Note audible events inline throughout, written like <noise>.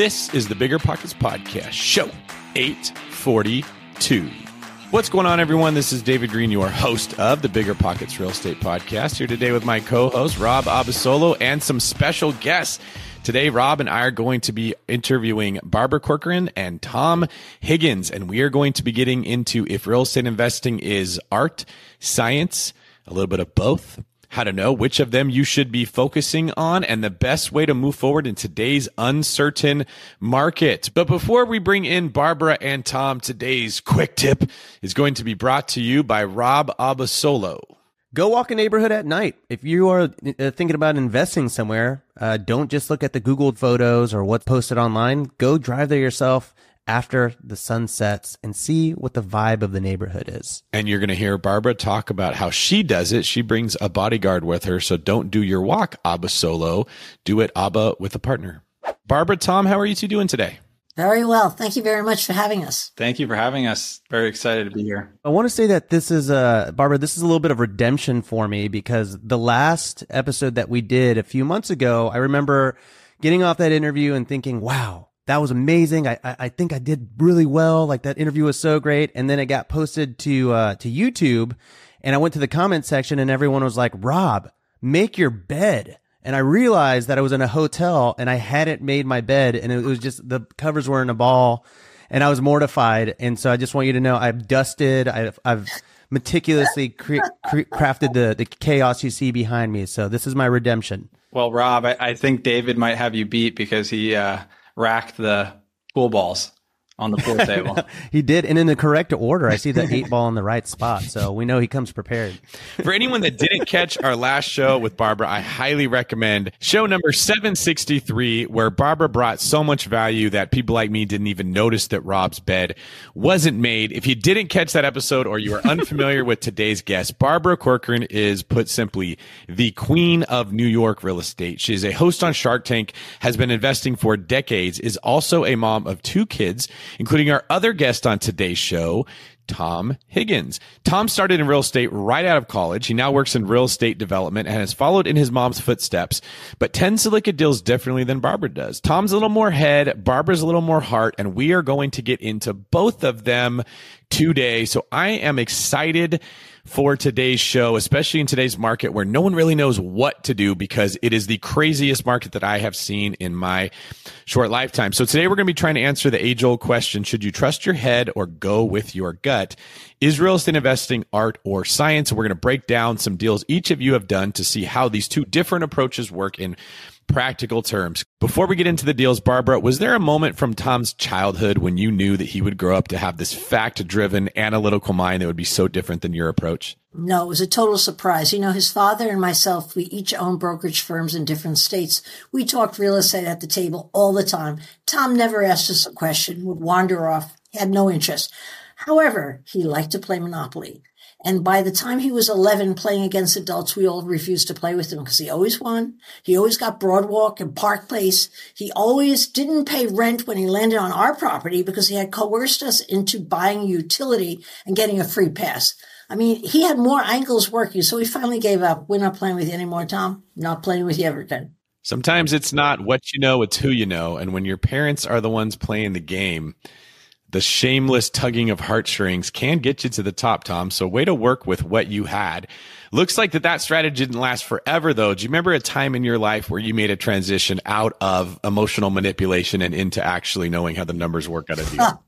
This is the Bigger Pockets Podcast, show 842. What's going on, everyone? This is David Greene, your host of the Bigger Pockets Real Estate Podcast, here today with my co host, Rob Abasolo, and some special guests. Today, Rob and I are going to be interviewing Barbara Corcoran and Tom Higgins, and we are going to be getting into if real estate investing is art, science, a little bit of both, how to know which of them you should be focusing on and the best way to move forward in today's uncertain market. But before we bring in Barbara and Tom, today's quick tip is going to be brought to you by Rob Abasolo. Go walk a neighborhood at night. If you are uh, thinking about investing somewhere, uh, don't just look at the Googled photos or what's posted online. Go drive there yourself after the sun sets and see what the vibe of the neighborhood is. And you're going to hear Barbara talk about how she does it. She brings a bodyguard with her. So don't do your walk ABBA solo. Do it ABBA with a partner. Barbara, Tom, how are you two doing today? Very well. Thank you very much for having us. Thank you for having us. Very excited to be here. I want to say that this is uh Barbara, this is a little bit of redemption for me because the last episode that we did a few months ago, I remember getting off that interview and thinking, wow, that was amazing. I, I, I think I did really well. Like that interview was so great. And then it got posted to, uh, to YouTube and I went to the comment section and everyone was like, Rob, make your bed. And I realized that I was in a hotel and I hadn't made my bed and it was just the covers were in a ball and I was mortified. And so I just want you to know I've dusted, I've, I've meticulously cre- cre- crafted the, the chaos you see behind me. So this is my redemption. Well, Rob, I, I think David might have you beat because he, uh, racked the pool balls on the pool table. <laughs> he did, and in the correct order. I see the eight ball in the right spot, so we know he comes prepared. For anyone that didn't catch our last show with Barbara, I highly recommend show number 763, where Barbara brought so much value that people like me didn't even notice that Rob's bed wasn't made. If you didn't catch that episode or you are unfamiliar with today's guest, Barbara Corcoran is, put simply, the queen of New York real estate. She is a host on Shark Tank, has been investing for decades, is also a mom of two kids including our other guest on today's show, Tom Higgins. Tom started in real estate right out of college. He now works in real estate development and has followed in his mom's footsteps, but tends to look at deals differently than Barbara does. Tom's a little more head, Barbara's a little more heart, and we are going to get into both of them today. So I am excited for today's show, especially in today's market where no one really knows what to do because it is the craziest market that I have seen in my short lifetime. So today we're going to be trying to answer the age old question. Should you trust your head or go with your gut? Is real estate investing art or science? We're going to break down some deals each of you have done to see how these two different approaches work in practical terms. Before we get into the deals, Barbara, was there a moment from Tom's childhood when you knew that he would grow up to have this fact driven analytical mind that would be so different than your approach? No, it was a total surprise. You know, his father and myself, we each own brokerage firms in different states. We talked real estate at the table all the time. Tom never asked us a question, would wander off, had no interest. However, he liked to play Monopoly. And by the time he was 11 playing against adults, we all refused to play with him because he always won. He always got Boardwalk and Park Place. He always didn't pay rent when he landed on our property because he had coerced us into buying utility and getting a free pass. I mean, he had more ankles working, so we finally gave up. We're not playing with you anymore, Tom. Not playing with you ever again. Sometimes it's not what you know, it's who you know. And when your parents are the ones playing the game, the shameless tugging of heartstrings can get you to the top, Tom. So way to work with what you had. Looks like that that strategy didn't last forever though. Do you remember a time in your life where you made a transition out of emotional manipulation and into actually knowing how the numbers work out of you? <laughs>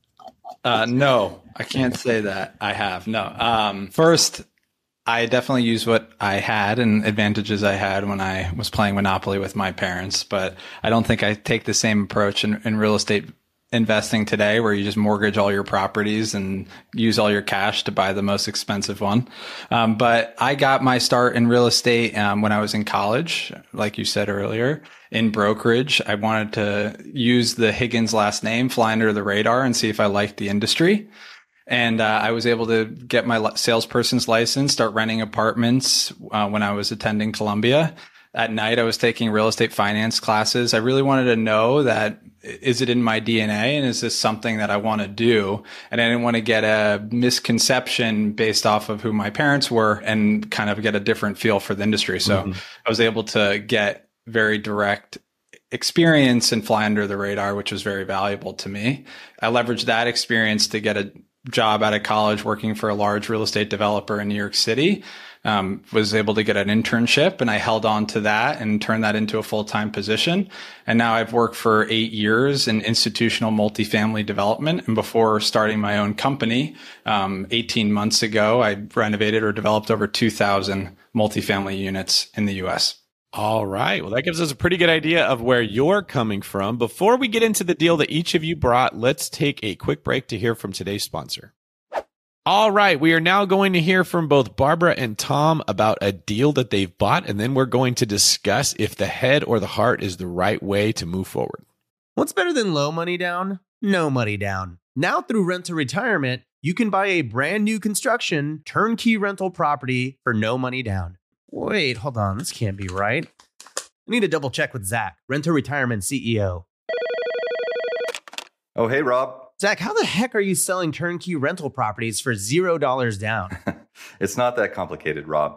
Uh, no, I can't say that I have. No. Um, first, I definitely use what I had and advantages I had when I was playing Monopoly with my parents, but I don't think I take the same approach in, in real estate investing today where you just mortgage all your properties and use all your cash to buy the most expensive one. Um, but I got my start in real estate um, when I was in college, like you said earlier, in brokerage. I wanted to use the Higgins last name, fly under the radar and see if I liked the industry. And uh, I was able to get my salesperson's license, start renting apartments uh, when I was attending Columbia at night I was taking real estate finance classes. I really wanted to know that is it in my DNA and is this something that I want to do? And I didn't want to get a misconception based off of who my parents were and kind of get a different feel for the industry. So mm-hmm. I was able to get very direct experience and fly under the radar, which was very valuable to me. I leveraged that experience to get a job out of college working for a large real estate developer in New York City. Um, was able to get an internship and I held on to that and turned that into a full time position. And now I've worked for eight years in institutional multifamily development. And before starting my own company, um, 18 months ago, I renovated or developed over 2,000 multifamily units in the US. All right. Well, that gives us a pretty good idea of where you're coming from. Before we get into the deal that each of you brought, let's take a quick break to hear from today's sponsor. All right. We are now going to hear from both Barbara and Tom about a deal that they've bought, and then we're going to discuss if the head or the heart is the right way to move forward. What's better than low money down? No money down. Now through Rent to Retirement, you can buy a brand new construction turnkey rental property for no money down. Wait, hold on. This can't be right. I need to double check with Zach, Rent to Retirement CEO. Oh, hey, Rob. Zach, how the heck are you selling turnkey rental properties for $0 down? <laughs> it's not that complicated, Rob.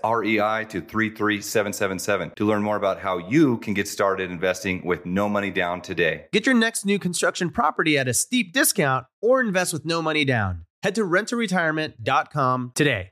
REI to 33777 to learn more about how you can get started investing with no money down today. Get your next new construction property at a steep discount or invest with no money down. Head to renttoretirement.com today.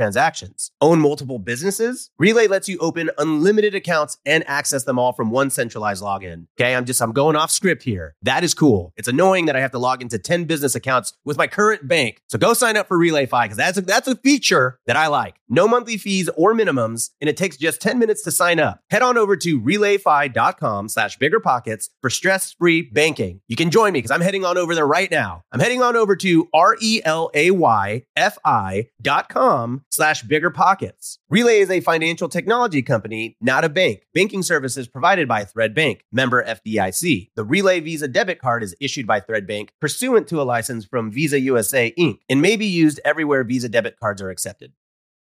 transactions. Own multiple businesses? Relay lets you open unlimited accounts and access them all from one centralized login. Okay, I'm just, I'm going off script here. That is cool. It's annoying that I have to log into 10 business accounts with my current bank. So go sign up for RelayFi because that's a, that's a feature that I like. No monthly fees or minimums, and it takes just 10 minutes to sign up. Head on over to relayfi.com slash biggerpockets for stress-free banking. You can join me because I'm heading on over there right now. I'm heading on over to R-E-L-A-Y-F-I dot com slash bigger pockets. Relay is a financial technology company, not a bank. Banking services provided by Thread Bank, member FDIC. The Relay Visa debit card is issued by Thread Bank pursuant to a license from Visa USA Inc. and may be used everywhere Visa debit cards are accepted.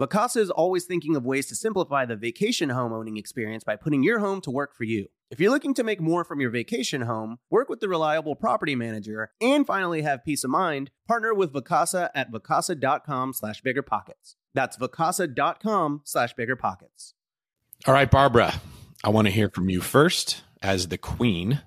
Vacasa is always thinking of ways to simplify the vacation home owning experience by putting your home to work for you. If you're looking to make more from your vacation home, work with the reliable property manager, and finally have peace of mind, partner with Vacasa at vacasa.com slash biggerpockets. That's vacasa.com slash biggerpockets. All right, Barbara, I want to hear from you first as the queen.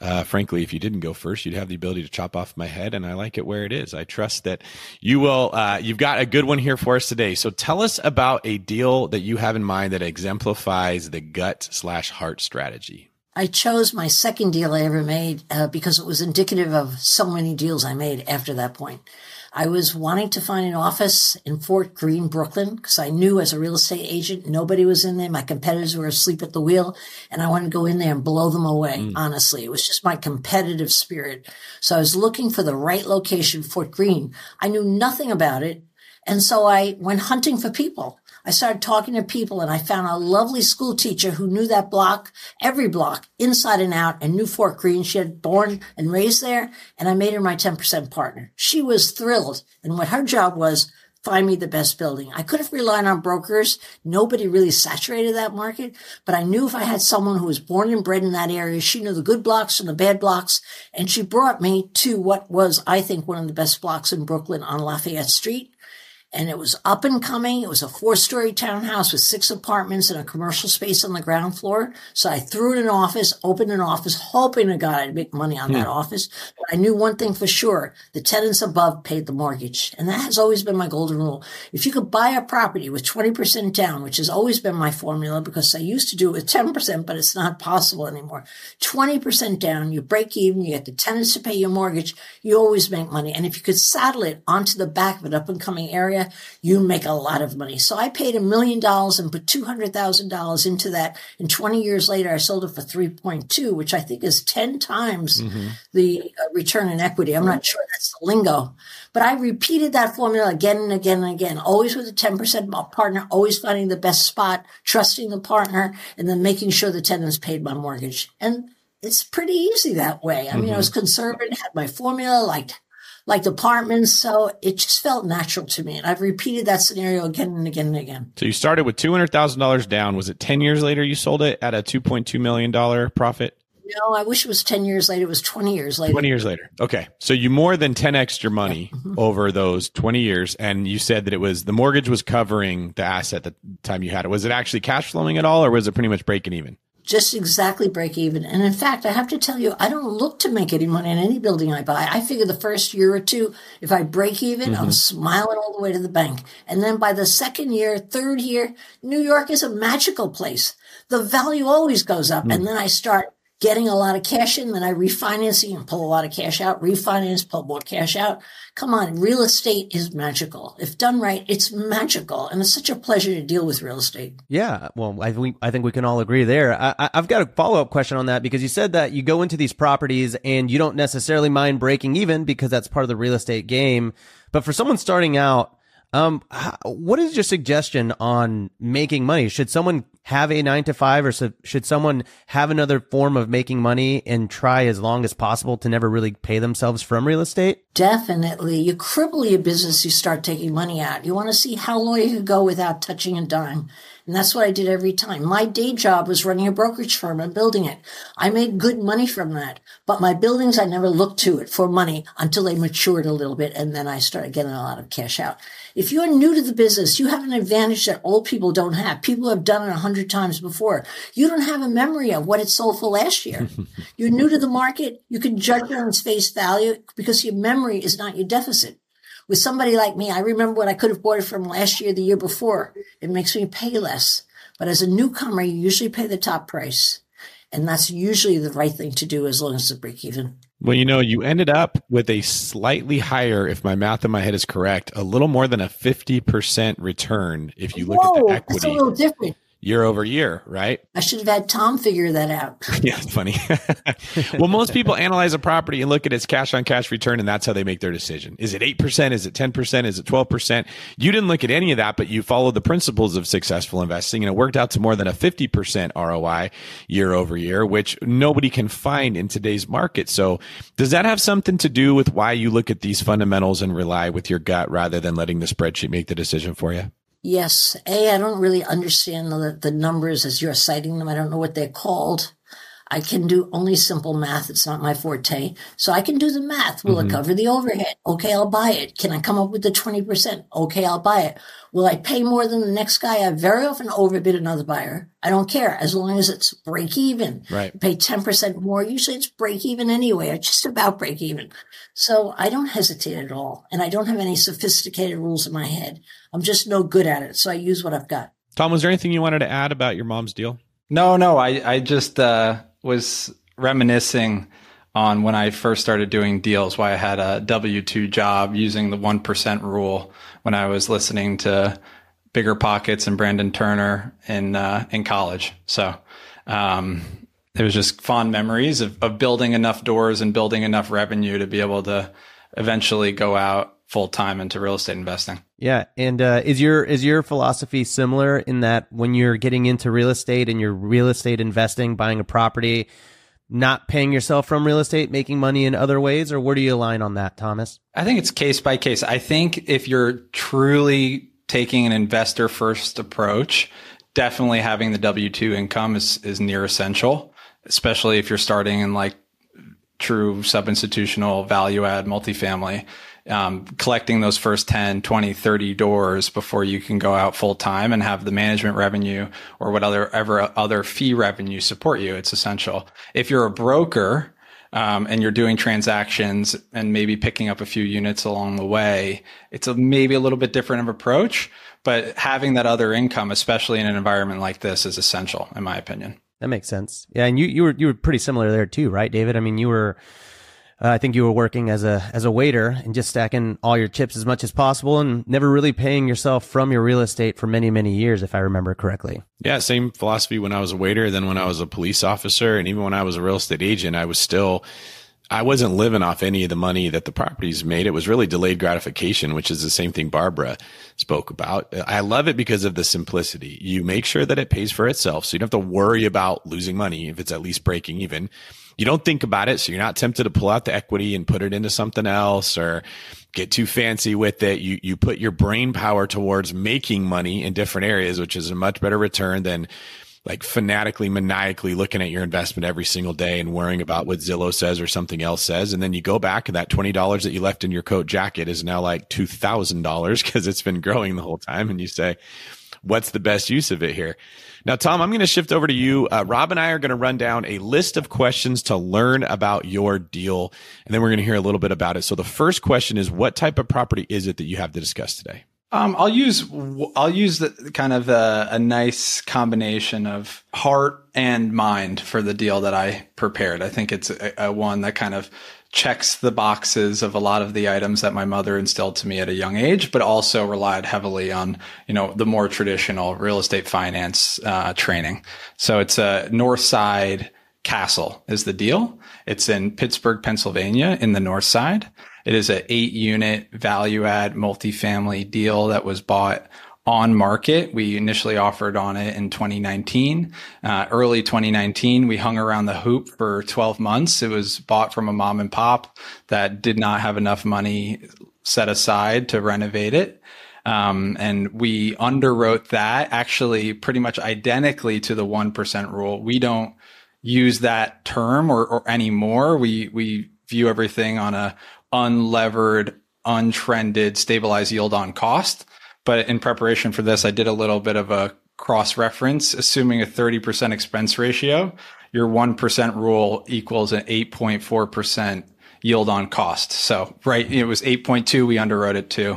Uh, frankly, if you didn't go first, you'd have the ability to chop off my head, and I like it where it is. I trust that you will. Uh, you've got a good one here for us today. So tell us about a deal that you have in mind that exemplifies the gut slash heart strategy. I chose my second deal I ever made uh, because it was indicative of so many deals I made after that point. I was wanting to find an office in Fort Greene, Brooklyn, because I knew as a real estate agent, nobody was in there. My competitors were asleep at the wheel and I wanted to go in there and blow them away. Mm. Honestly, it was just my competitive spirit. So I was looking for the right location, Fort Greene. I knew nothing about it. And so I went hunting for people. I started talking to people and I found a lovely school teacher who knew that block, every block, inside and out, and knew Fort Greene. She had born and raised there, and I made her my 10% partner. She was thrilled. And what her job was find me the best building. I could have relied on brokers. Nobody really saturated that market, but I knew if I had someone who was born and bred in that area, she knew the good blocks and the bad blocks. And she brought me to what was, I think, one of the best blocks in Brooklyn on Lafayette Street and it was up and coming. It was a four story townhouse with six apartments and a commercial space on the ground floor. So I threw in an office, opened an office, hoping to God I'd make money on that hmm. office. But I knew one thing for sure. The tenants above paid the mortgage. And that has always been my golden rule. If you could buy a property with 20% down, which has always been my formula because I used to do it with 10%, but it's not possible anymore. 20% down, you break even, you get the tenants to pay your mortgage, you always make money. And if you could saddle it onto the back of an up and coming area, area, you make a lot of money. So I paid a million dollars and put $200,000 into that. And 20 years later, I sold it for 3.2, which I think is 10 times mm-hmm. the uh, return in equity. I'm not sure that's the lingo, but I repeated that formula again and again and again, always with a 10% partner, always finding the best spot, trusting the partner, and then making sure the tenants paid my mortgage. And it's pretty easy that way. I mean, mm-hmm. I was conservative, had my formula, like like apartments. So it just felt natural to me. And I've repeated that scenario again and again and again. So you started with $200,000 down. Was it 10 years later you sold it at a $2.2 million profit? No, I wish it was 10 years later. It was 20 years later. 20 years later. Okay. So you more than 10 extra money yeah. mm-hmm. over those 20 years. And you said that it was the mortgage was covering the asset the time you had it. Was it actually cash flowing at all or was it pretty much breaking even? Just exactly break even. And in fact, I have to tell you, I don't look to make any money in any building I buy. I figure the first year or two, if I break even, mm-hmm. I'm smiling all the way to the bank. And then by the second year, third year, New York is a magical place. The value always goes up. Mm-hmm. And then I start getting a lot of cash in, then I refinance and pull a lot of cash out, refinance, pull more cash out. Come on, real estate is magical. If done right, it's magical. And it's such a pleasure to deal with real estate. Yeah. Well, I think, I think we can all agree there. I, I've got a follow up question on that because you said that you go into these properties and you don't necessarily mind breaking even because that's part of the real estate game. But for someone starting out, um, what is your suggestion on making money? Should someone have a nine to five or should someone have another form of making money and try as long as possible to never really pay themselves from real estate? Definitely. You cripple your business, you start taking money out. You want to see how long you can go without touching a dime. And that's what I did every time. My day job was running a brokerage firm and building it. I made good money from that. But my buildings, I never looked to it for money until they matured a little bit. And then I started getting a lot of cash out. If you're new to the business, you have an advantage that old people don't have. People have done it a hundred times before. You don't have a memory of what it sold for last year. <laughs> you're new to the market. You can judge it on its face value because your memory is not your deficit. With somebody like me, I remember what I could have bought it from last year, the year before. It makes me pay less. But as a newcomer, you usually pay the top price. And that's usually the right thing to do as long as it's break even. Well, you know, you ended up with a slightly higher, if my math in my head is correct, a little more than a 50% return if you look Whoa, at the equity. That's a little different year over year, right? I should have had Tom figure that out. <laughs> yeah, it's funny. <laughs> well, most people analyze a property and look at its cash on cash return, and that's how they make their decision. Is it 8%? Is it 10%? Is it 12%? You didn't look at any of that, but you followed the principles of successful investing, and it worked out to more than a 50% ROI year over year, which nobody can find in today's market. So, does that have something to do with why you look at these fundamentals and rely with your gut rather than letting the spreadsheet make the decision for you? Yes. A, I don't really understand the, the numbers as you're citing them. I don't know what they're called. I can do only simple math. It's not my forte. So I can do the math. Will mm-hmm. it cover the overhead? Okay, I'll buy it. Can I come up with the 20%? Okay, I'll buy it. Will I pay more than the next guy? I very often overbid another buyer. I don't care as long as it's break even. Right. Pay 10% more. Usually it's break even anyway, or just about break even. So I don't hesitate at all. And I don't have any sophisticated rules in my head. I'm just no good at it. So I use what I've got. Tom, was there anything you wanted to add about your mom's deal? No, no. I, I just, uh, was reminiscing on when I first started doing deals, why I had a W 2 job using the 1% rule when I was listening to Bigger Pockets and Brandon Turner in, uh, in college. So, um, it was just fond memories of, of building enough doors and building enough revenue to be able to eventually go out full time into real estate investing. Yeah, and uh, is your is your philosophy similar in that when you're getting into real estate and you're real estate investing, buying a property, not paying yourself from real estate, making money in other ways, or where do you align on that, Thomas? I think it's case by case. I think if you're truly taking an investor first approach, definitely having the W 2 income is, is near essential, especially if you're starting in like true sub institutional value add multifamily um, collecting those first 10, 20, 30 doors before you can go out full time and have the management revenue or whatever other fee revenue support you. It's essential. If you're a broker, um, and you're doing transactions and maybe picking up a few units along the way, it's a maybe a little bit different of approach. But having that other income, especially in an environment like this, is essential, in my opinion. That makes sense. Yeah, and you you were you were pretty similar there too, right, David? I mean, you were uh, I think you were working as a as a waiter and just stacking all your chips as much as possible and never really paying yourself from your real estate for many many years, if I remember correctly. Yeah, same philosophy when I was a waiter. Then when I was a police officer, and even when I was a real estate agent, I was still. I wasn't living off any of the money that the properties made. It was really delayed gratification, which is the same thing Barbara spoke about. I love it because of the simplicity. You make sure that it pays for itself. So you don't have to worry about losing money if it's at least breaking even you don't think about it. So you're not tempted to pull out the equity and put it into something else or get too fancy with it. You, you put your brain power towards making money in different areas, which is a much better return than like fanatically, maniacally looking at your investment every single day and worrying about what Zillow says or something else says. And then you go back and that $20 that you left in your coat jacket is now like $2,000 because <laughs> it's been growing the whole time. And you say, what's the best use of it here? Now, Tom, I'm going to shift over to you. Uh, Rob and I are going to run down a list of questions to learn about your deal, and then we're going to hear a little bit about it. So, the first question is, what type of property is it that you have to discuss today? Um, I'll use I'll use the kind of a, a, nice combination of heart and mind for the deal that I prepared. I think it's a, a one that kind of checks the boxes of a lot of the items that my mother instilled to me at a young age, but also relied heavily on, you know, the more traditional real estate finance uh, training. So it's a North Side Castle is the deal. It's in Pittsburgh, Pennsylvania, in the North Side. It is an eight unit value add multifamily deal that was bought on market. We initially offered on it in 2019. Uh, early 2019, we hung around the hoop for 12 months. It was bought from a mom and pop that did not have enough money set aside to renovate it. Um, and we underwrote that actually pretty much identically to the 1% rule. We don't use that term or, or anymore. We, we view everything on a unlevered, untrended, stabilized yield on cost. But in preparation for this, I did a little bit of a cross reference, assuming a 30% expense ratio, your 1% rule equals an 8.4% yield on cost. So, right, it was 8.2. We underwrote it to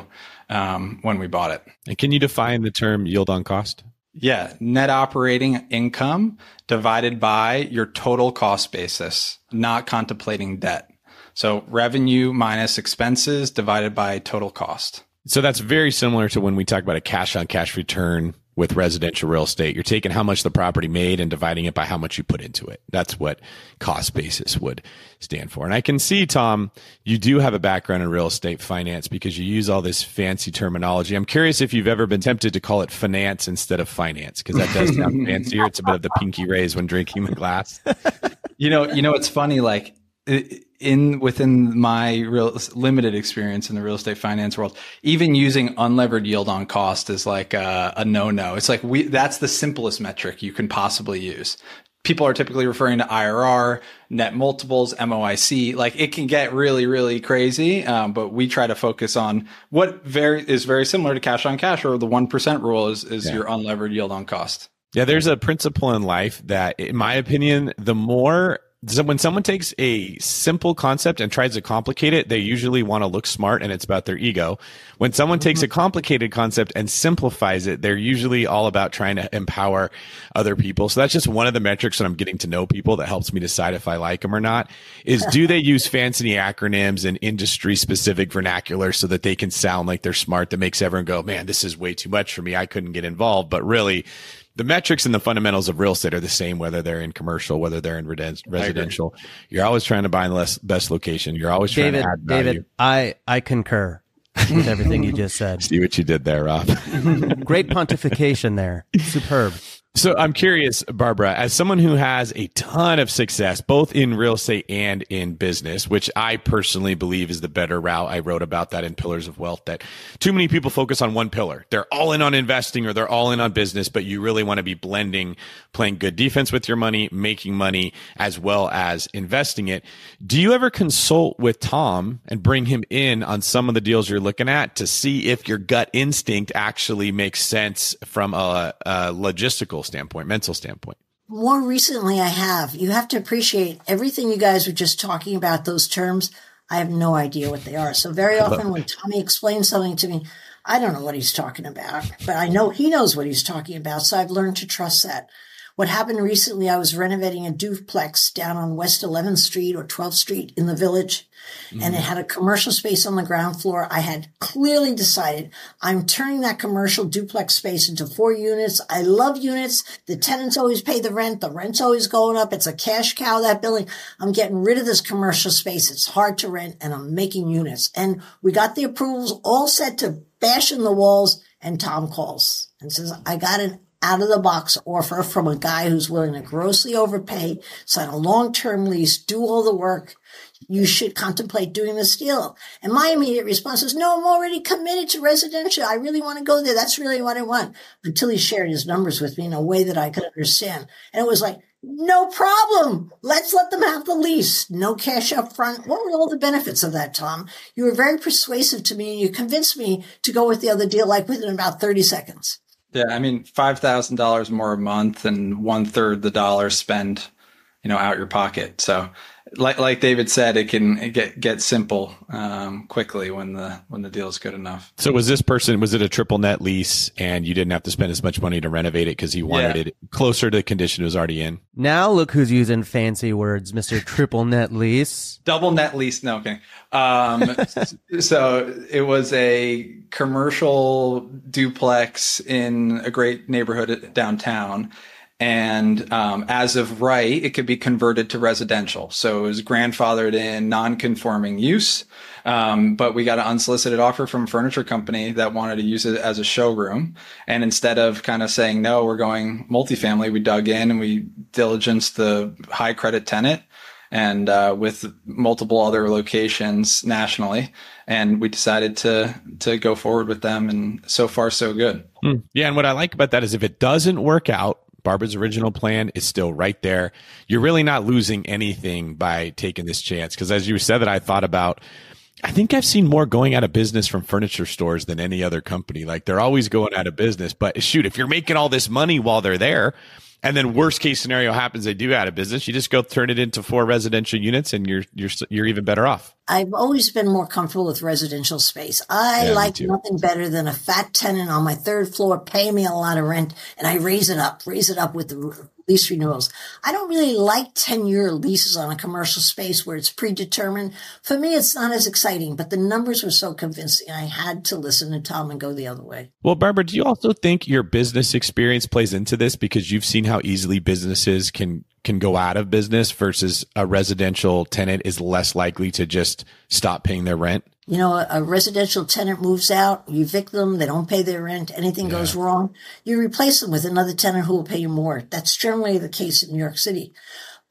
um, when we bought it. And can you define the term yield on cost? Yeah, net operating income divided by your total cost basis, not contemplating debt. So revenue minus expenses divided by total cost. So that's very similar to when we talk about a cash on cash return with residential real estate. You're taking how much the property made and dividing it by how much you put into it. That's what cost basis would stand for. And I can see, Tom, you do have a background in real estate finance because you use all this fancy terminology. I'm curious if you've ever been tempted to call it finance instead of finance because that does sound <laughs> fancier. It's a bit of the pinky raise when drinking the glass. you know, you know, it's funny. Like in within my real limited experience in the real estate finance world, even using unlevered yield on cost is like a, a no no. It's like we that's the simplest metric you can possibly use. People are typically referring to IRR, net multiples, MOIC. Like it can get really, really crazy. Um, but we try to focus on what very is very similar to cash on cash or the 1% rule is, is yeah. your unlevered yield on cost. Yeah, there's a principle in life that, in my opinion, the more so when someone takes a simple concept and tries to complicate it, they usually want to look smart and it's about their ego. When someone mm-hmm. takes a complicated concept and simplifies it, they're usually all about trying to empower other people. So that's just one of the metrics that I'm getting to know people that helps me decide if I like them or not is do they use fancy acronyms and industry specific vernacular so that they can sound like they're smart that makes everyone go, man, this is way too much for me. I couldn't get involved. But really the metrics and the fundamentals of real estate are the same, whether they're in commercial, whether they're in residential. You're always trying to buy the best location. You're always trying David, to add value. David, I, I concur with everything you just said. <laughs> See what you did there, Rob. <laughs> Great pontification there. Superb. So I'm curious, Barbara, as someone who has a ton of success, both in real estate and in business, which I personally believe is the better route. I wrote about that in Pillars of Wealth that too many people focus on one pillar. They're all in on investing or they're all in on business, but you really want to be blending, playing good defense with your money, making money, as well as investing it. Do you ever consult with Tom and bring him in on some of the deals you're looking at to see if your gut instinct actually makes sense from a, a logistical standpoint, mental standpoint? More recently, I have. You have to appreciate everything you guys were just talking about, those terms. I have no idea what they are. So, very often when Tommy explains something to me, I don't know what he's talking about, but I know he knows what he's talking about. So, I've learned to trust that. What happened recently, I was renovating a duplex down on West 11th Street or 12th Street in the village, mm-hmm. and it had a commercial space on the ground floor. I had clearly decided I'm turning that commercial duplex space into four units. I love units. The tenants always pay the rent. The rent's always going up. It's a cash cow, that building. I'm getting rid of this commercial space. It's hard to rent, and I'm making units. And we got the approvals all set to bash in the walls, and Tom calls and says, I got an out of the box offer from a guy who's willing to grossly overpay, sign a long term lease, do all the work. You should contemplate doing this deal. And my immediate response is, no, I'm already committed to residential. I really want to go there. That's really what I want. Until he shared his numbers with me in a way that I could understand. And it was like, no problem. Let's let them have the lease. No cash up front. What were all the benefits of that, Tom? You were very persuasive to me and you convinced me to go with the other deal like within about 30 seconds. Yeah, I mean, five thousand dollars more a month and one third the dollar spend, you know, out your pocket. So like like David said, it can get get simple um, quickly when the when the deal is good enough. So was this person was it a triple net lease and you didn't have to spend as much money to renovate it because he wanted yeah. it closer to the condition it was already in? Now look who's using fancy words, Mister Triple Net Lease, double net lease. No, okay. Um, <laughs> so it was a commercial duplex in a great neighborhood downtown and um, as of right, it could be converted to residential. So it was grandfathered in non-conforming use. Um, but we got an unsolicited offer from a furniture company that wanted to use it as a showroom. And instead of kind of saying, no, we're going multifamily, we dug in and we diligenced the high credit tenant and uh, with multiple other locations nationally. And we decided to to go forward with them, and so far so good. Mm. Yeah, and what I like about that is if it doesn't work out, Barbara's original plan is still right there. You're really not losing anything by taking this chance. Cause as you said that I thought about, I think I've seen more going out of business from furniture stores than any other company. Like they're always going out of business, but shoot, if you're making all this money while they're there, and then worst case scenario happens, they do out of business. You just go turn it into four residential units, and you're you're you're even better off. I've always been more comfortable with residential space. I yeah, like nothing better than a fat tenant on my third floor paying me a lot of rent, and I raise it up, raise it up with the lease renewals. I don't really like 10 year leases on a commercial space where it's predetermined. For me, it's not as exciting, but the numbers were so convincing. I had to listen to Tom and go the other way. Well, Barbara, do you also think your business experience plays into this because you've seen how easily businesses can can go out of business versus a residential tenant is less likely to just stop paying their rent? You know, a, residential tenant moves out, you evict them, they don't pay their rent, anything yeah. goes wrong, you replace them with another tenant who will pay you more. That's generally the case in New York City.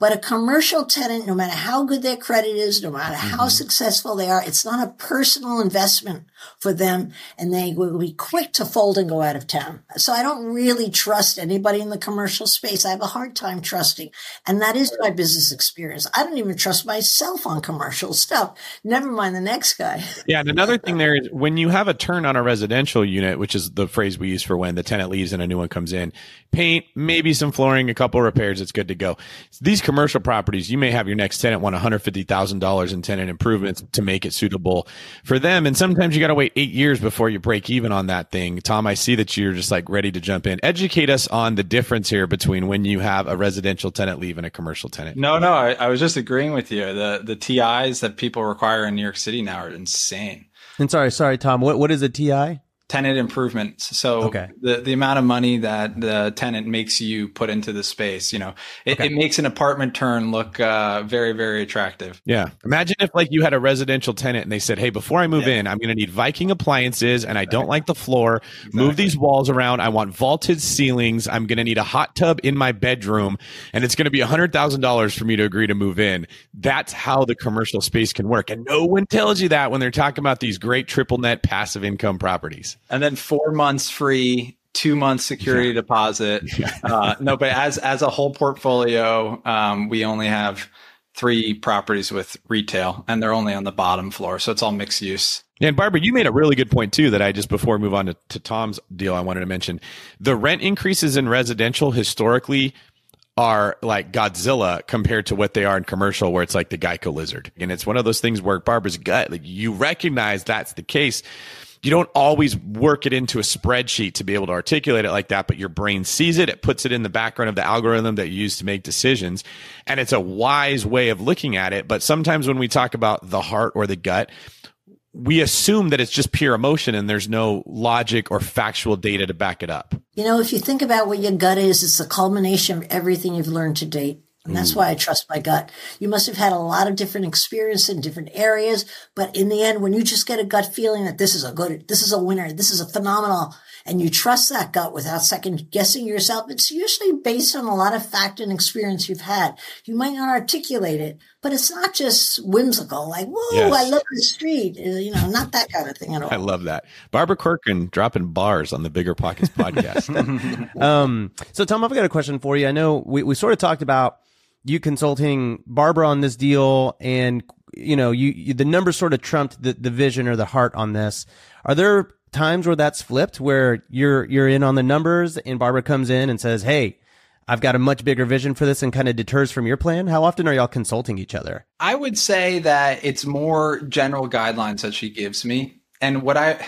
But a commercial tenant, no matter how good their credit is, no matter how mm-hmm. successful they are, it's not a personal investment for them and they will be quick to fold and go out of town. So I don't really trust anybody in the commercial space. I have a hard time trusting. And that is my business experience. I don't even trust myself on commercial stuff. Never mind the next guy. <laughs> Yeah. And another thing there is when you have a turn on a residential unit, which is the phrase we use for when the tenant leaves and a new one comes in, paint, maybe some flooring, a couple repairs, it's good to go. These commercial properties, you may have your next tenant want $150,000 in tenant improvements to make it suitable for them. And sometimes you got to wait eight years before you break even on that thing. Tom, I see that you're just like ready to jump in. Educate us on the difference here between when you have a residential tenant leave and a commercial tenant. No, no, I, I was just agreeing with you. The, the TIs that people require in New York City now are insane. And sorry, sorry, Tom, what, what is a TI? Tenant improvements. So Okay. the, the amount of money that the tenant makes you put into the space, you know, it, Okay. it makes an apartment turn look uh, very, very attractive. Yeah. Imagine if like you had a residential tenant and they said, "Hey, before I move in, I'm going to need Viking appliances and I don't like the floor. Move these walls around. I want vaulted ceilings. I'm going to need a hot tub in my bedroom and it's going to be $100,000 for me to agree to move in." That's how the commercial space can work. And no one tells you that when they're talking about these great triple net passive income properties. And then four months free two months security deposit <laughs> uh, no but as as a whole portfolio um, we only have three properties with retail and they're only on the bottom floor so it's all mixed use And Barbara, you made a really good point too that I just before we move on to, to Tom's deal, I wanted to mention. The rent increases in residential historically are like Godzilla compared to what they are in commercial, where it's like the Geico lizard. And it's one of those things where Barbara's gut, like you recognize that's the case. You don't always work it into a spreadsheet to be able to articulate it like that, but your brain sees it. It puts it in the background of the algorithm that you use to make decisions. And it's a wise way of looking at it. But sometimes when we talk about the heart or the gut, we assume that it's just pure emotion and there's no logic or factual data to back it up. You know, if you think about what your gut is, it's a culmination of everything you've learned to date. And that's why I trust my gut. You must have had a lot of different experience in different areas, but in the end, when you just get a gut feeling that this is a good, this is a winner, this is a phenomenal, and you trust that gut without second guessing yourself, it's usually based on a lot of fact and experience you've had. You might not articulate it, but it's not just whimsical, like, whoa, Yes. I love the street. You know, not that kind of thing at <laughs> all. I love that. Barbara Corcoran dropping bars on the Bigger Pockets podcast. <laughs> Um, so Tom, I've got a question for you. I know we, we sort of talked about you consulting Barbara on this deal and, you know, you, you the numbers sort of trumped the, the vision or the heart on this. Are there times where that's flipped where you're, you're in on the numbers and Barbara comes in and says, Hey, I've got a much bigger vision for this and kind of deters from your plan? How often are y'all consulting each other? I would say that it's more general guidelines that she gives me. And what I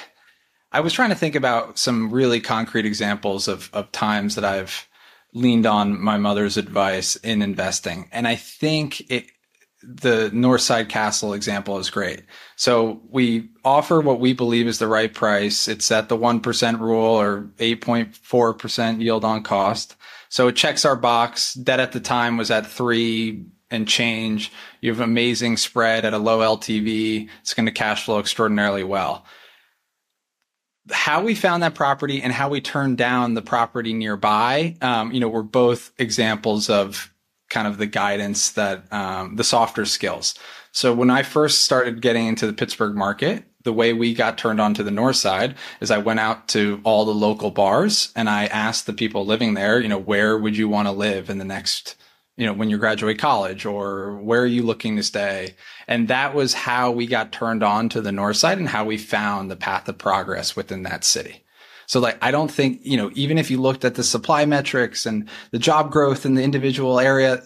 I was trying to think about some really concrete examples of of times that I've leaned on my mother's advice in investing. And I think it the Northside Castle example is great. So we offer what we believe is the right price. It's at the 1% rule or 8.4% yield on cost. So it checks our box. Debt at the time was at three and change. You have amazing spread at a low LTV. It's going to cash flow extraordinarily well. How we found that property and how we turned down the property nearby, um, you know, were both examples of kind of the guidance that um, the softer skills. So when I first started getting into the Pittsburgh market, the way we got turned on to the north side is I went out to all the local bars and I asked the people living there, you know, where would you want to live in the next, you know, when you graduate college or where are you looking to stay? And that was how we got turned on to the north side and how we found the path of progress within that city. So like, I don't think, you know, even if you looked at the supply metrics and the job growth in the individual area,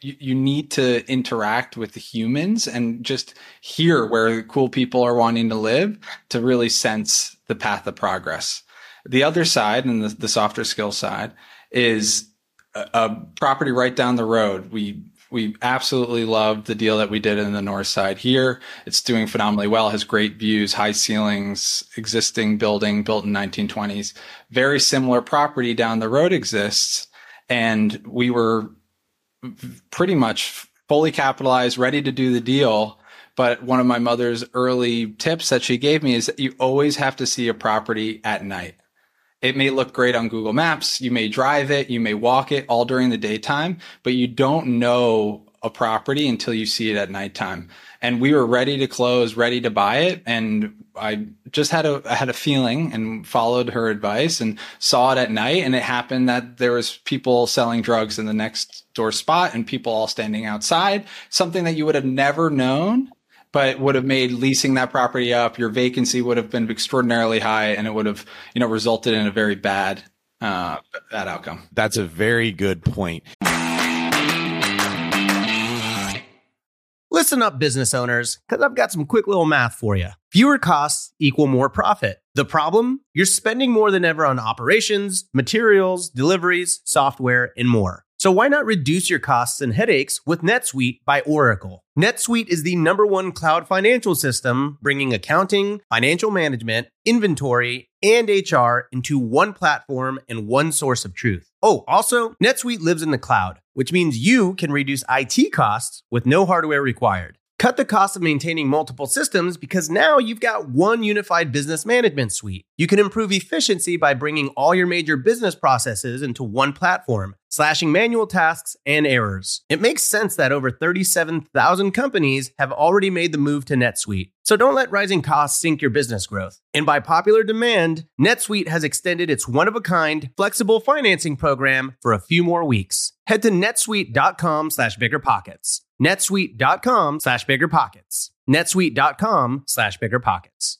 you, you need to interact with the humans and just hear where cool people are wanting to live to really sense the path of progress. The other side and the, the softer skill side is a, property right down the road. We we absolutely loved the deal that we did in the north side here. It's doing phenomenally well, has great views, high ceilings, existing building built in 1920s. Very similar property down the road exists. And we were pretty much fully capitalized, ready to do the deal. But one of my mother's early tips that she gave me is that you always have to see a property at night. It may look great on Google Maps. You may drive it. You may walk it all during the daytime, but you don't know a property until you see it at nighttime. And we were ready to close, ready to buy it. And I just had a, I had a feeling and followed her advice and saw it at night. And it happened that there was people selling drugs in the next door spot and people all standing outside, something that you would have never known but would have made leasing that property up. Your vacancy would have been extraordinarily high, and it would have, you know, resulted in a very bad, uh, bad outcome. That's a very good point. Listen up, business owners, because I've got some quick little math for you. Fewer costs equal more profit. The problem? You're spending more than ever on operations, materials, deliveries, software, and more. So why not reduce your costs and headaches with NetSuite by Oracle? NetSuite is the number one cloud financial system, bringing accounting, financial management, inventory, and HR into one platform and one source of truth. Oh, also, NetSuite lives in the cloud, which means you can reduce IT costs with no hardware required. Cut the cost of maintaining multiple systems because now you've got one unified business management suite. You can improve efficiency by bringing all your major business processes into one platform, slashing manual tasks and errors. It makes sense that over 37,000 companies have already made the move to NetSuite. So don't let rising costs sink your business growth. And by popular demand, NetSuite has extended its one of a kind, flexible financing program for a few more weeks. Head to netsuite.com slash biggerpockets netsuite.com slash biggerpockets. netsuite.com slash biggerpockets.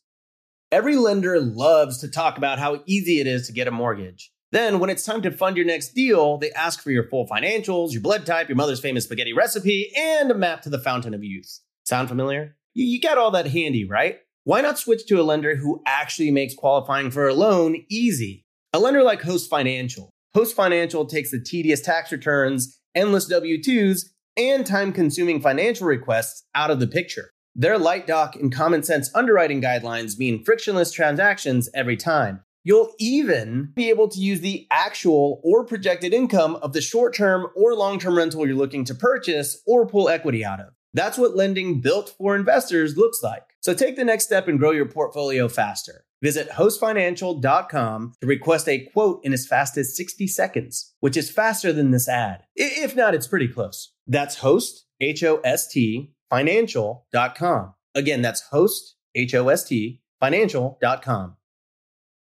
Every lender loves to talk about how easy it is to get a mortgage. Then, when it's time to fund your next deal, they ask for your full financials, your blood type, your mother's famous spaghetti recipe, and a map to the fountain of youth. Sound familiar? You, got all that handy, right? Why not switch to a lender who actually makes qualifying for a loan easy? A lender like Host Financial. Host Financial takes the tedious tax returns, endless W 2s, and time consuming financial requests out of the picture. Their light doc and common sense underwriting guidelines mean frictionless transactions every time. You'll even be able to use the actual or projected income of the short term or long term rental you're looking to purchase or pull equity out of. That's what lending built for investors looks like. So take the next step and grow your portfolio faster. Visit hostfinancial.com to request a quote in as fast as 60 seconds, which is faster than this ad. If not, it's pretty close. That's host, H O S T, financial.com. Again, that's host, H O S T, financial.com.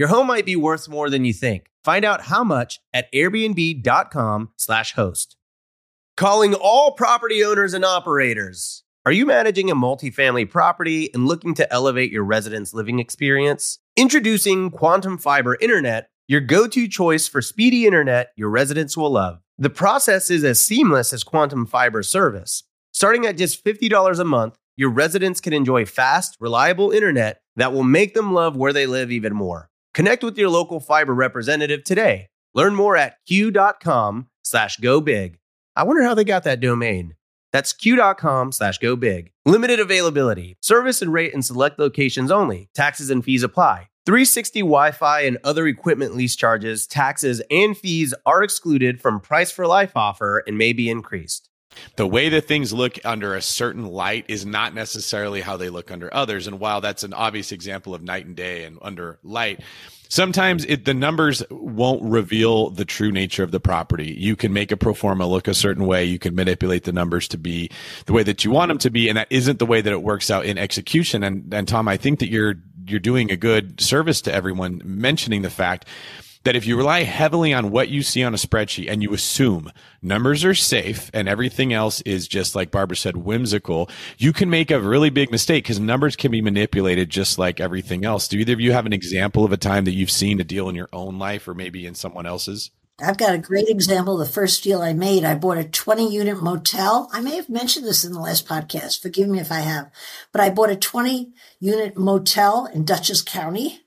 Your home might be worth more than you think. Find out how much at airbnb.com/slash host. Calling all property owners and operators. Are you managing a multifamily property and looking to elevate your residents' living experience? Introducing Quantum Fiber Internet, your go to choice for speedy internet your residents will love. The process is as seamless as Quantum Fiber service. Starting at just $50 a month, your residents can enjoy fast, reliable internet that will make them love where they live even more. Connect with your local fiber representative today. Learn more at q.com slash go big. I wonder how they got that domain. That's q.com slash go big. Limited availability. Service and rate in select locations only. Taxes and fees apply. 360 Wi Fi and other equipment lease charges, taxes, and fees are excluded from price for life offer and may be increased. The way that things look under a certain light is not necessarily how they look under others. And while that's an obvious example of night and day and under light, sometimes it, the numbers won't reveal the true nature of the property. You can make a pro forma look a certain way. You can manipulate the numbers to be the way that you want them to be. And that isn't the way that it works out in execution. And, and Tom, I think that you're, you're doing a good service to everyone mentioning the fact that if you rely heavily on what you see on a spreadsheet and you assume numbers are safe and everything else is just like Barbara said, whimsical, you can make a really big mistake because numbers can be manipulated just like everything else. Do either of you have an example of a time that you've seen a deal in your own life or maybe in someone else's? I've got a great example. The first deal I made, I bought a 20 unit motel. I may have mentioned this in the last podcast. Forgive me if I have, but I bought a 20 unit motel in Dutchess County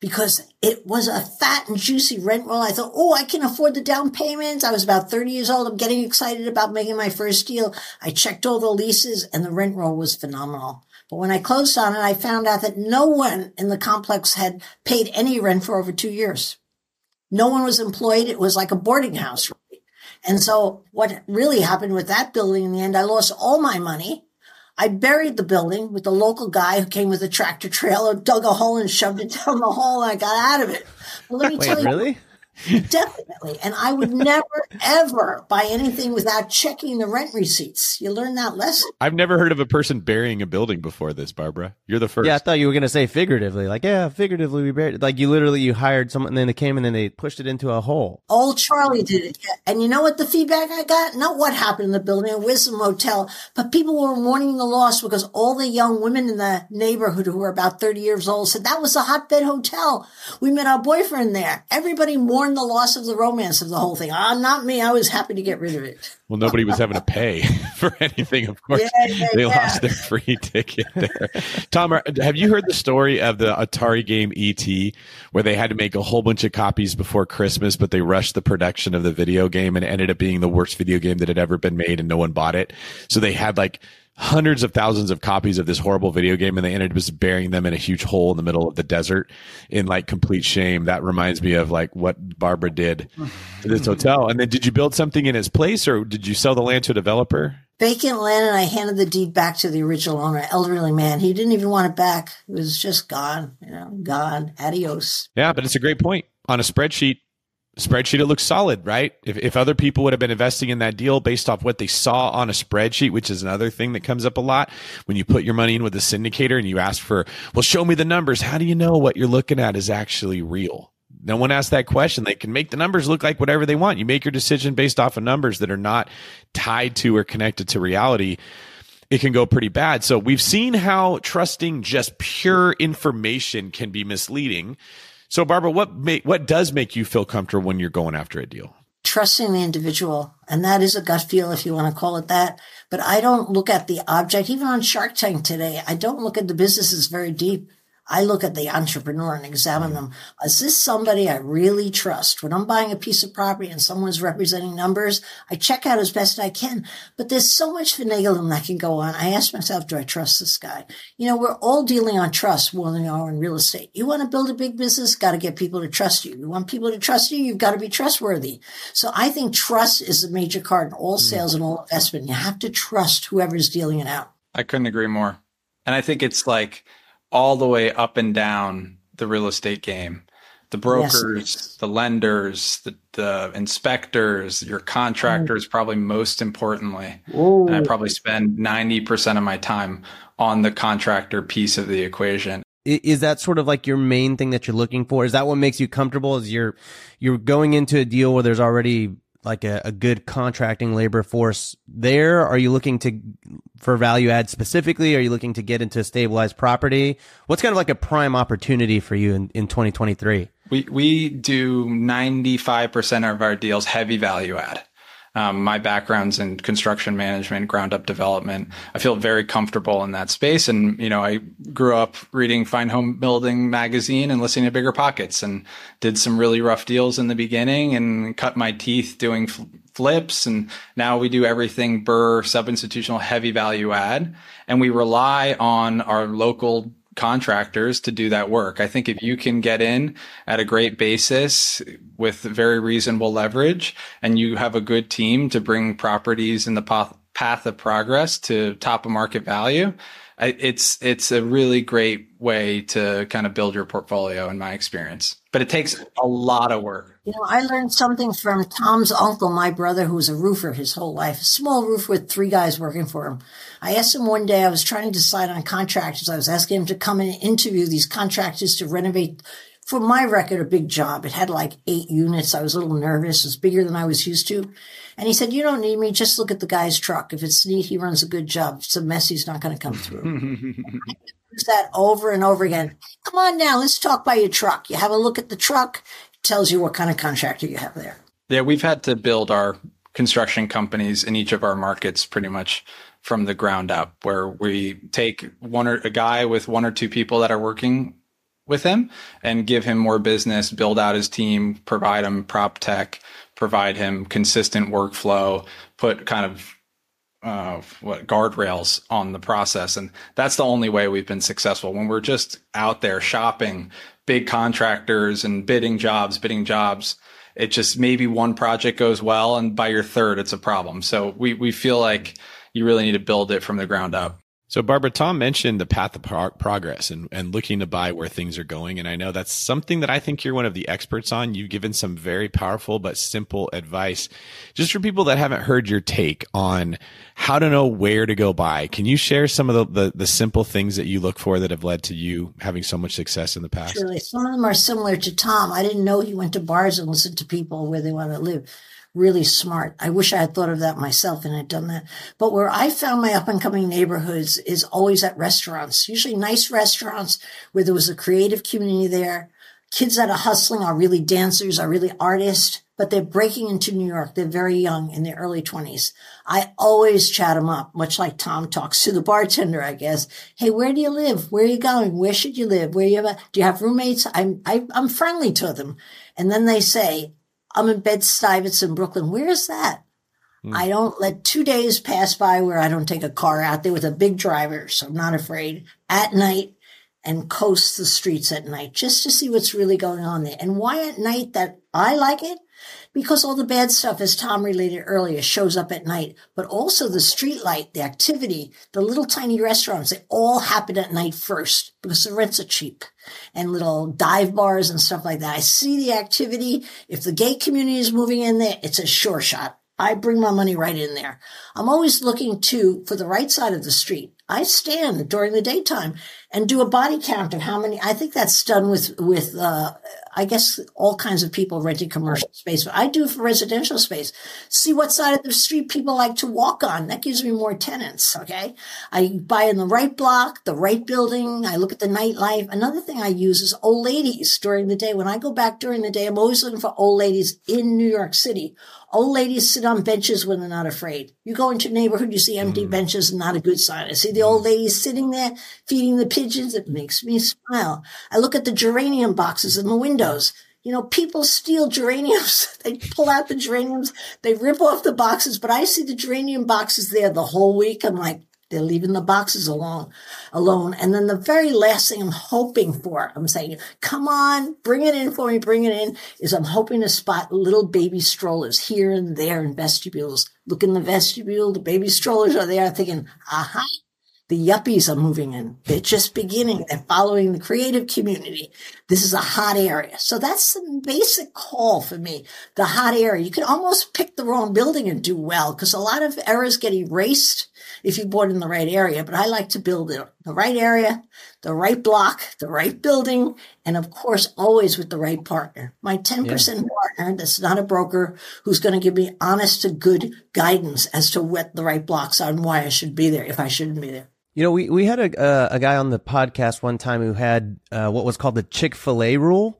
because it was a fat and juicy rent roll. I thought, oh, I can afford the down payments. I was about 30 years old. I'm getting excited about making my first deal. I checked all the leases and the rent roll was phenomenal. But when I closed on it, I found out that no one in the complex had paid any rent for over two years. No one was employed. It was like a boarding house. And so what really happened with that building in the end, I lost all my money. I buried the building with the local guy who came with a tractor trailer, dug a hole and shoved it down the hole, and I got out of it. Let me Wait, tell you, really? Definitely. And I would never, ever buy anything without checking the rent receipts. You learn that lesson. I've never heard of a person burying a building before this, Barbara. You're the first. Yeah, I thought you were gonna say figuratively. Like, yeah, figuratively we buried. Like, you literally you hired someone, and then they came and then they pushed it into a hole. Old Charlie did it. And you know what the feedback I got? Not what happened in the building, it was a motel, but people were mourning the loss because all the young women in the neighborhood who were about 30 years old said that was a hotbed hotel. We met our boyfriend there. Everybody mourned the loss of the romance of the whole thing. Ah, not me. I was happy to get rid of it. Well, nobody was having to pay <laughs> for anything. Of course, Yeah, yeah, they yeah. lost their free ticket there. Tom, have you heard the story of the Atari game ET, where they had to make a whole bunch of copies before Christmas, but they rushed the production of the video game and it ended up being the worst video game that had ever been made, and no one bought it. So they had like hundreds of thousands of copies of this horrible video game and they ended up just burying them in a huge hole in the middle of the desert in like complete shame that reminds me of like what barbara did to this mm-hmm. hotel and then did you build something in its place or did you sell the land to a developer Vacant land, and I handed the deed back to the original owner, elderly man. He didn't even want it back. It was just gone, you know, gone. Adios. yeah but it's a great point on a spreadsheet spreadsheet it looks solid right? If, if other people would have been investing in that deal based off what they saw on a spreadsheet which is another thing that comes up a lot when you put your money in with a syndicator and you ask for well show me the numbers how do you know what you're looking at is actually real? No one asks that question. They can make the numbers look like whatever they want. You make your decision based off of numbers that are not tied to or connected to reality. It can go pretty bad. So we've seen how trusting just pure information can be misleading. So Barbara, what make, what does make you feel comfortable when you're going after a deal? trusting the individual. And that is a gut feel, if you want to call it that. But I don't look at the object, even on Shark Tank today. I don't look at the businesses very deep. I look at the entrepreneur and examine mm. them. Is this somebody I really trust? When I'm buying a piece of property and someone's representing numbers, I check out as best I can. But there's so much finagling that can go on. I ask myself, do I trust this guy? You know, we're all dealing on trust more than we are in real estate. You want to build a big business, got to get people to trust you. You want people to trust you, you've got to be trustworthy. So I think trust is a major card in all mm. sales and all investment. You have to trust whoever's dealing it out. I couldn't agree more. And I think it's like all the way up and down the real estate game. The brokers, Yes. the lenders, the, the inspectors, your contractors, mm. probably most importantly. And I probably spend 90% of my time on the contractor piece of the equation. Is that sort of like your main thing that you're looking for? Is that what makes you comfortable? Is you're you're going into a deal where there's already like a, a good contracting labor force there? Are you looking to for value add specifically? Are you looking to get into stabilized property? What's kind of like a prime opportunity for you in, in 2023? We we do 95% of our deals heavy value add. Um, my background's in construction management, ground up development. I feel very comfortable in that space. And, you know, I grew up reading Fine Homebuilding magazine and listening to Bigger Pockets and did some really rough deals in the beginning and cut my teeth doing fl- flips. And now we do everything BRRRR sub institutional heavy value add. And we rely on our local contractors to do that work. I think if you can get in at a great basis with very reasonable leverage and you have a good team to bring properties in the path, path of progress to top of market value, It's it's a really great way to kind of build your portfolio in my experience. But it takes a lot of work. You know, I learned something from Tom's uncle, my brother, who was a roofer his whole life, a small roof with three guys working for him. I asked him one day, I was trying to decide on contractors. I was asking him to come and interview these contractors to renovate, for my record, a big job. It had like eight units. I was a little nervous. It was bigger than I was used to. And he said, you don't need me. Just look at the guy's truck. If it's neat, he runs a good job. If it's a mess, he's not going to come through. <laughs> use that over and over again. Come on now, let's talk by your truck. You have a look at the truck, it tells you what kind of contractor you have there. Yeah, we've had to build our construction companies in each of our markets pretty much from the ground up, where we take one or a guy with one or two people that are working with him and give him more business, build out his team, provide him prop tech, provide him consistent workflow, put kind of uh, what guardrails on the process. And that's the only way we've been successful. When we're just out there shopping big contractors and bidding jobs, bidding jobs, it just maybe one project goes well and by your third, it's a problem. So we, we feel like you really need to build it from the ground up. So, Barbara, Tom mentioned the path of pro- progress and, and looking to buy where things are going. And I know that's something that I think you're one of the experts on. You've given some very powerful but simple advice just for people that haven't heard your take on how to know where to go buy. Can you share some of the, the, the simple things that you look for that have led to you having so much success in the past? Surely. Some of them are similar to Tom. I didn't know he went to bars and listened to people where they want to live really smart. I wish I had thought of that myself and had done that. But where I found my up and coming neighborhoods is always at restaurants, usually nice restaurants where there was a creative community there. Kids that are hustling are really dancers, are really artists, but they're breaking into New York. They're very young in their early twenties. I always chat them up, much like Tom talks to the bartender, I guess. Hey, where do you live? Where are you going? Where should you live? Where you have, do you have roommates? I'm, I, am i am friendly to them. And then they say, I'm in Bed-Stuy, in Brooklyn. Where is that? Mm. I don't let two days pass by where I don't take a car out there with a big driver. So I'm not afraid at night and coast the streets at night just to see what's really going on there. And why at night that I like it? Because all the bad stuff, as Tom related earlier, shows up at night, but also the street light, the activity, the little tiny restaurants, they all happen at night first because the rents are cheap and little dive bars and stuff like that. I see the activity. If the gay community is moving in there, it's a sure shot. I bring my money right in there. I'm always looking to for the right side of the street. I stand during the daytime and do a body count of how many. I think that's done with with uh, I guess all kinds of people renting commercial space, but I do for residential space. See what side of the street people like to walk on. That gives me more tenants. Okay, I buy in the right block, the right building. I look at the nightlife. Another thing I use is old ladies during the day. When I go back during the day, I'm always looking for old ladies in New York City Old ladies sit on benches when they're not afraid. You go into a neighborhood, you see empty mm. benches, not a good sign. I see the old ladies sitting there feeding the pigeons. It makes me smile. I look at the geranium boxes in the windows. You know, people steal geraniums. <laughs> they pull out the geraniums. They rip off the boxes, but I see the geranium boxes there the whole week. I'm like, they're leaving the boxes alone, alone. And then the very last thing I'm hoping for, I'm saying, come on, bring it in for me, bring it in, is I'm hoping to spot little baby strollers here and there in vestibules. Look in the vestibule, the baby strollers are there thinking, aha, the yuppies are moving in. They're just beginning. They're following the creative community. This is a hot area. So that's the basic call for me. The hot area. You can almost pick the wrong building and do well because a lot of errors get erased if you bought in the right area. But I like to build it the right area, the right block, the right building, and of course, always with the right partner. My 10% yeah. partner that's not a broker who's going to give me honest to good guidance as to what the right blocks are and why I should be there if I shouldn't be there. You know, we, we had a, uh, a guy on the podcast one time who had uh, what was called the Chick fil A rule.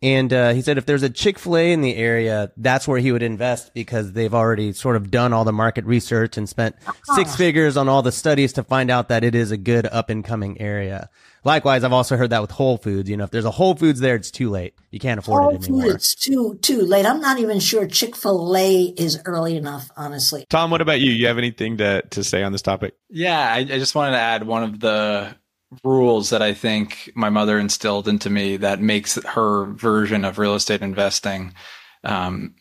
And uh, he said if there's a Chick fil A in the area, that's where he would invest because they've already sort of done all the market research and spent six figures on all the studies to find out that it is a good up and coming area. Likewise, I've also heard that with Whole Foods. You know, if there's a Whole Foods there, it's too late. You can't afford Whole it anymore. Foods, it's too too late. I'm not even sure Chick Fil A is early enough, honestly. Tom, what about you? You have anything to to say on this topic? Yeah, I, I just wanted to add one of the rules that I think my mother instilled into me that makes her version of real estate investing um,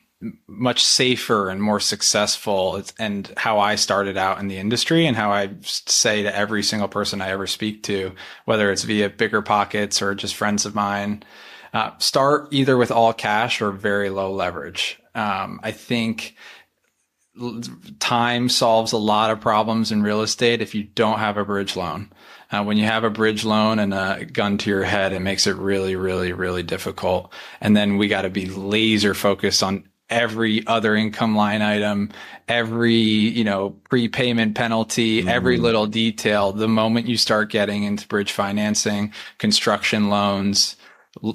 much safer and more successful and how I started out in the industry and how I say to every single person I ever speak to, whether it's via bigger pockets or just friends of mine, uh, start either with all cash or very low leverage. Um, I think time solves a lot of problems in real estate if you don't have a bridge loan. Uh, when you have a bridge loan and a gun to your head, it makes it really, really, really difficult. And then we got to be laser focused on every other income line item, every, you know, prepayment penalty, mm-hmm. every little detail. The moment you start getting into bridge financing, construction loans,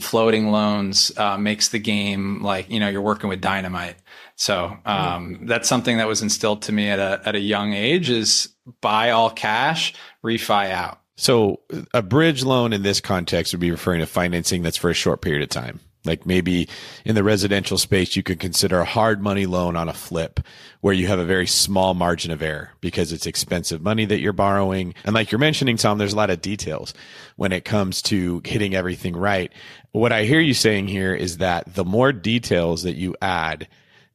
floating loans, uh, makes the game like, you know, you're working with dynamite. So, um, mm-hmm. that's something that was instilled to me at a, at a young age is buy all cash, refi out. So a bridge loan in this context would be referring to financing that's for a short period of time. Like maybe in the residential space, you could consider a hard money loan on a flip where you have a very small margin of error because it's expensive money that you're borrowing. And like you're mentioning, Tom, there's a lot of details when it comes to hitting everything right. What I hear you saying here is that the more details that you add,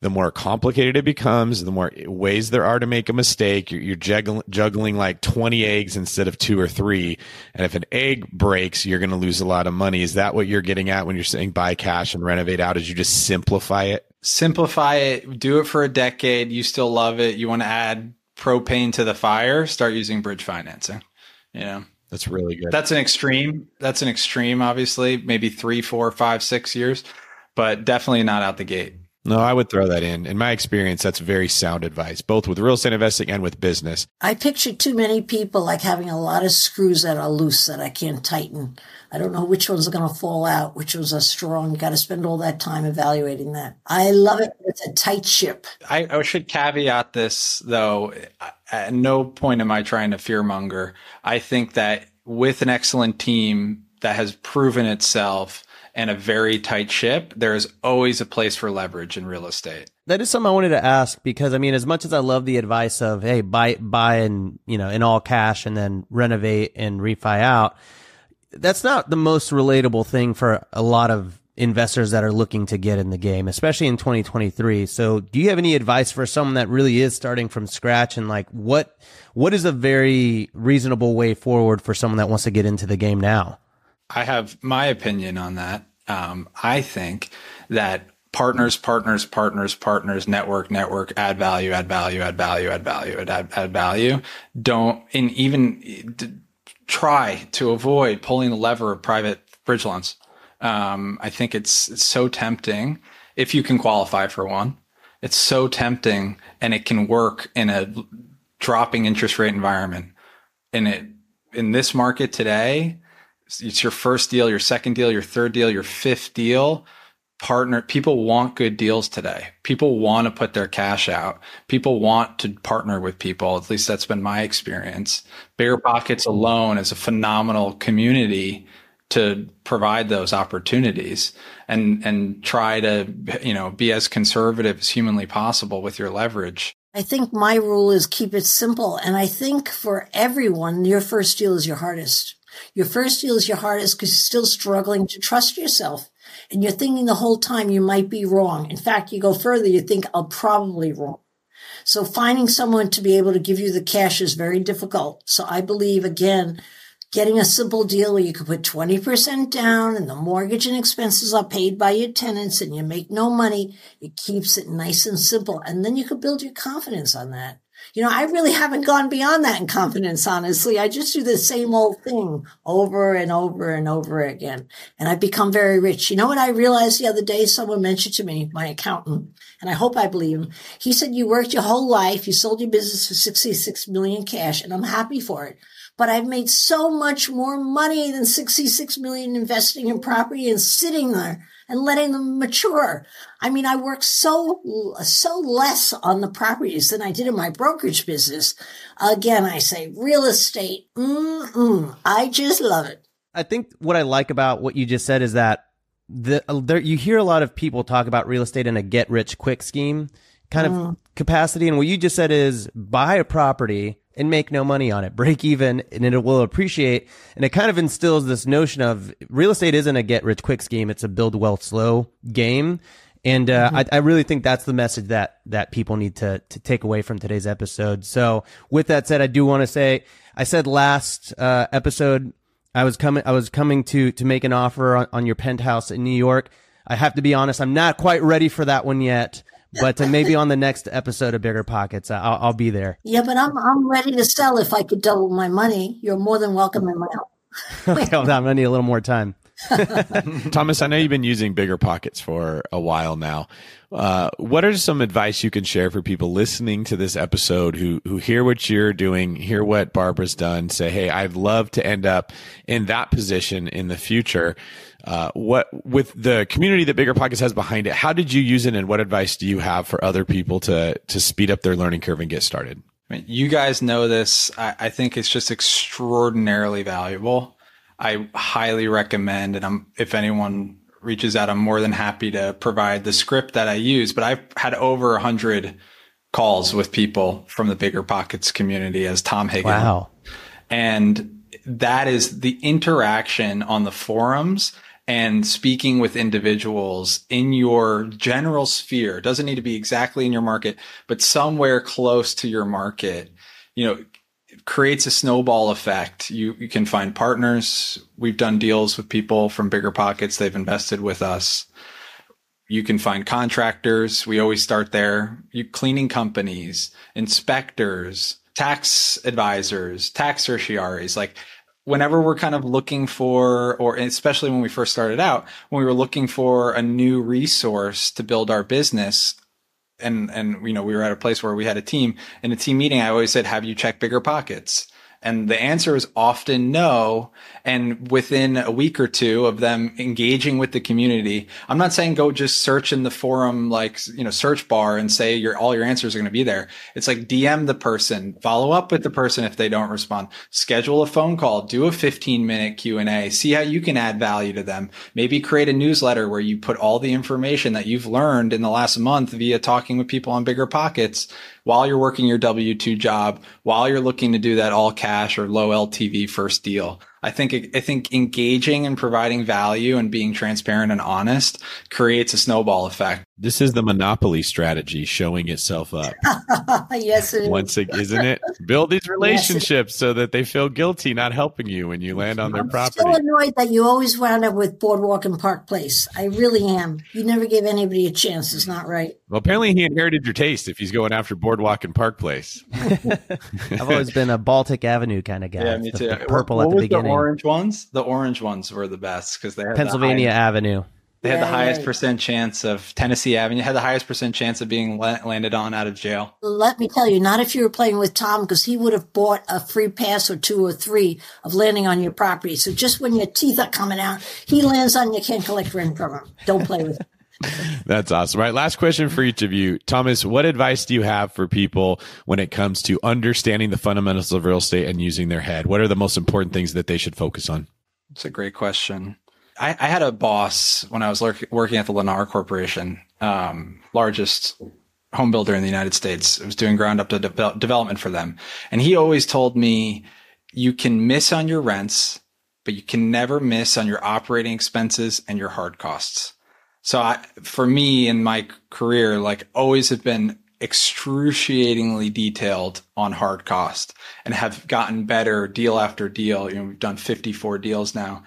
the more complicated it becomes, the more ways there are to make a mistake. You're, you're juggling, juggling like 20 eggs instead of two or three. And if an egg breaks, you're going to lose a lot of money. Is that what you're getting at when you're saying buy cash and renovate out? Is you just simplify it? Simplify it, do it for a decade. You still love it. You want to add propane to the fire, start using bridge financing. You know, that's really good. That's an extreme. That's an extreme, obviously, maybe three, four, five, six years, but definitely not out the gate. No, I would throw that in. In my experience, that's very sound advice, both with real estate investing and with business. I picture too many people like having a lot of screws that are loose that I can't tighten. I don't know which ones are going to fall out, which ones are strong. Got to spend all that time evaluating that. I love it. It's a tight ship. I, I should caveat this though. At no point am I trying to fearmonger. I think that with an excellent team that has proven itself and a very tight ship, there is always a place for leverage in real estate. That is something I wanted to ask because I mean, as much as I love the advice of, Hey, buy, buy and, you know, in all cash and then renovate and refi out. That's not the most relatable thing for a lot of investors that are looking to get in the game, especially in 2023. So do you have any advice for someone that really is starting from scratch and like what, what is a very reasonable way forward for someone that wants to get into the game now? I have my opinion on that. Um, I think that partners, partners, partners, partners, network, network, add value, add value, add value, add value, add, add value. Don't, and even d- try to avoid pulling the lever of private bridge loans. Um, I think it's, it's so tempting if you can qualify for one. It's so tempting and it can work in a dropping interest rate environment. And it, in this market today, it's your first deal, your second deal, your third deal, your fifth deal. Partner, people want good deals today. People want to put their cash out. People want to partner with people. At least that's been my experience. Bigger Pockets alone is a phenomenal community to provide those opportunities and and try to you know be as conservative as humanly possible with your leverage. I think my rule is keep it simple and I think for everyone your first deal is your hardest. Your first deal is your hardest because you're still struggling to trust yourself. And you're thinking the whole time you might be wrong. In fact, you go further, you think I'll probably wrong. So finding someone to be able to give you the cash is very difficult. So I believe again, getting a simple deal where you could put 20% down and the mortgage and expenses are paid by your tenants and you make no money, it keeps it nice and simple. And then you could build your confidence on that. You know, I really haven't gone beyond that in confidence, honestly. I just do the same old thing over and over and over again. And I've become very rich. You know what I realized the other day? Someone mentioned to me, my accountant, and I hope I believe him. He said, you worked your whole life. You sold your business for 66 million cash and I'm happy for it but I've made so much more money than 66 million investing in property and sitting there and letting them mature. I mean, I work so, so less on the properties than I did in my brokerage business. Again, I say real estate. Mm-mm, I just love it. I think what I like about what you just said is that the, there, you hear a lot of people talk about real estate in a get rich quick scheme kind mm. of capacity. And what you just said is buy a property and make no money on it, break even, and it will appreciate. And it kind of instills this notion of real estate isn't a get rich quick scheme; it's a build wealth slow game. And uh, mm-hmm. I, I, really think that's the message that that people need to to take away from today's episode. So, with that said, I do want to say I said last uh, episode I was coming I was coming to to make an offer on, on your penthouse in New York. I have to be honest, I'm not quite ready for that one yet but uh, maybe on the next episode of Bigger Pockets, I'll, I'll, be there. Yeah, but I'm I'm ready to sell if I could double my money. You're more than welcome in my home. <laughs> okay, well, I'm gonna need a little more time. <laughs> Thomas, I know you've been using Bigger Pockets for a while now. Uh, what are some advice you can share for people listening to this episode who who hear what you're doing, hear what Barbara's done, say, "Hey, I'd love to end up in that position in the future." Uh, what with the community that Bigger Pockets has behind it, how did you use it, and what advice do you have for other people to to speed up their learning curve and get started? I mean, you guys know this. I, I think it's just extraordinarily valuable. I highly recommend, and I'm if anyone reaches out, I'm more than happy to provide the script that I use. But I've had over a hundred calls with people from the Bigger Pockets community as Tom Higgin. Wow. And that is the interaction on the forums and speaking with individuals in your general sphere. Doesn't need to be exactly in your market, but somewhere close to your market, you know, creates a snowball effect. You, you can find partners. We've done deals with people from bigger pockets. They've invested with us. You can find contractors. We always start there. You cleaning companies, inspectors, tax advisors, tax certiaries, like whenever we're kind of looking for, or especially when we first started out, when we were looking for a new resource to build our business, and and you know we were at a place where we had a team. In a team meeting i always said have you checked bigger pockets and the answer is often no. And within a week or two of them engaging with the community, I'm not saying go just search in the forum, like, you know, search bar and say your, all your answers are going to be there. It's like DM the person, follow up with the person if they don't respond, schedule a phone call, do a 15 minute Q and A, see how you can add value to them. Maybe create a newsletter where you put all the information that you've learned in the last month via talking with people on bigger pockets while you're working your W 2 job, while you're looking to do that all cash or low LTV first deal. I think I think engaging and providing value and being transparent and honest creates a snowball effect. This is the monopoly strategy showing itself up. <laughs> yes, it Once it, isn't it? Build these <laughs> relationships yes, so that they feel guilty not helping you when you land on their I'm property. I'm so annoyed that you always wound up with Boardwalk and Park Place. I really am. You never gave anybody a chance. It's not right. Well, apparently he inherited your taste if he's going after Boardwalk and Park Place. <laughs> I've always been a Baltic Avenue kind of guy. Yeah, me too. The purple what, at the was beginning. The orange ones, the orange ones were the best because they had Pennsylvania the Avenue. They had the highest right. percent chance of Tennessee Avenue had the highest percent chance of being la- landed on out of jail. Let me tell you, not if you were playing with Tom, because he would have bought a free pass or two or three of landing on your property. So just when your teeth are coming out, he lands on you, can't collect rent from him. Don't play with him. <laughs> That's awesome. All right. Last question for each of you. Thomas, what advice do you have for people when it comes to understanding the fundamentals of real estate and using their head? What are the most important things that they should focus on? It's a great question. I, I had a boss when I was working at the Lennar Corporation, um, largest home builder in the United States. I was doing ground up to de- development for them. And he always told me, you can miss on your rents, but you can never miss on your operating expenses and your hard costs. So I, for me in my career, like always have been excruciatingly detailed on hard cost and have gotten better deal after deal. You know, we've done 54 deals now,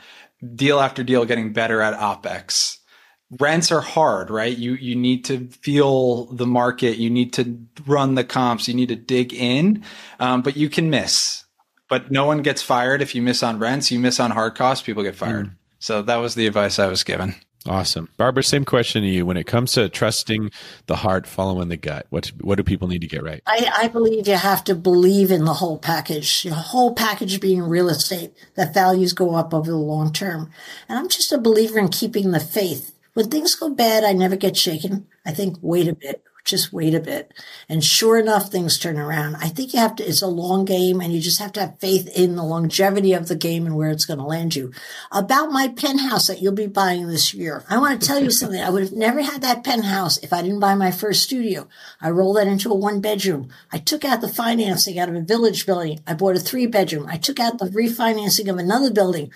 deal after deal, getting better at OPEX. Rents are hard, right? You, you need to feel the market. You need to run the comps. You need to dig in. Um, but you can miss, but no one gets fired. If you miss on rents, you miss on hard costs, people get fired. So that was the advice I was given. Awesome. Barbara, same question to you. When it comes to trusting the heart, following the gut, what, what do people need to get right? I, I believe you have to believe in the whole package, the whole package being real estate, that values go up over the long term. And I'm just a believer in keeping the faith. When things go bad, I never get shaken. I think, wait a bit, just wait a bit. And sure enough, things turn around. I think you have to, it's a long game and you just have to have faith in the longevity of the game and where it's going to land you. About my penthouse that you'll be buying this year. I want to tell you something. I would have never had that penthouse if I didn't buy my first studio. I rolled that into a one bedroom. I took out the financing out of a village building. I bought a three bedroom. I took out the refinancing of another building.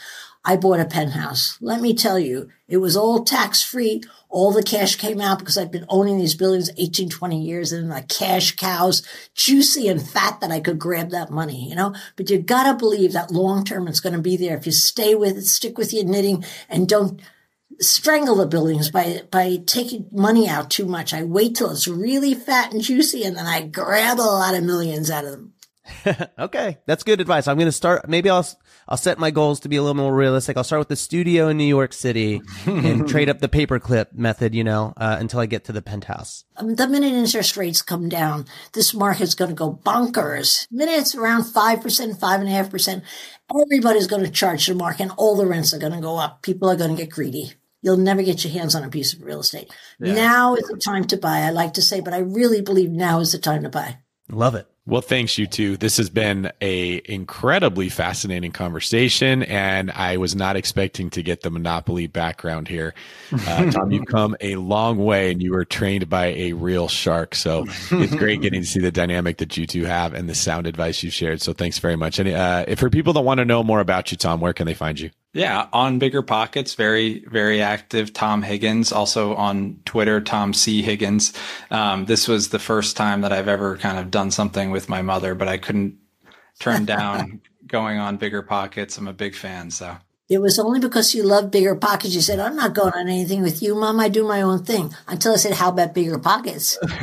I bought a penthouse. Let me tell you, it was all tax free. All the cash came out because I'd been owning these buildings 18, 20 years and like cash cows, juicy and fat that I could grab that money, you know, but you gotta believe that long term it's to be there. If you stay with it, stick with your knitting and don't strangle the buildings by, by taking money out too much. I wait till it's really fat and juicy and then I grab a lot of millions out of them. <laughs> okay, that's good advice. I'm going to start. Maybe I'll I'll set my goals to be a little more realistic. I'll start with the studio in New York City and <laughs> trade up the paperclip method, you know, uh, until I get to the penthouse. Um, the minute interest rates come down, this market's going to go bonkers. The minute it's around 5%, 5.5%, everybody's going to charge the market and all the rents are going to go up. People are going to get greedy. You'll never get your hands on a piece of real estate. Now is the time to buy. I like to say, but I really believe now is the time to buy. Love it. Well, thanks you two. This has been a incredibly fascinating conversation, and I was not expecting to get the monopoly background here. Uh, <laughs> Tom, you've come a long way, and you were trained by a real shark. So it's great getting to see the dynamic that you two have and the sound advice you've shared. So thanks very much. And uh, if for people that want to know more about you, Tom, where can they find you? Yeah, on Bigger Pockets, very, very active. Tom Higgins, also on Twitter, Tom C. Higgins. Um, this was the first time that I've ever kind of done something with my mother, but I couldn't turn down <laughs> going on Bigger Pockets. I'm a big fan, so. It was only because you love bigger pockets. You said, I'm not going on anything with you, mom. I do my own thing. Until I said, how about bigger pockets? <laughs>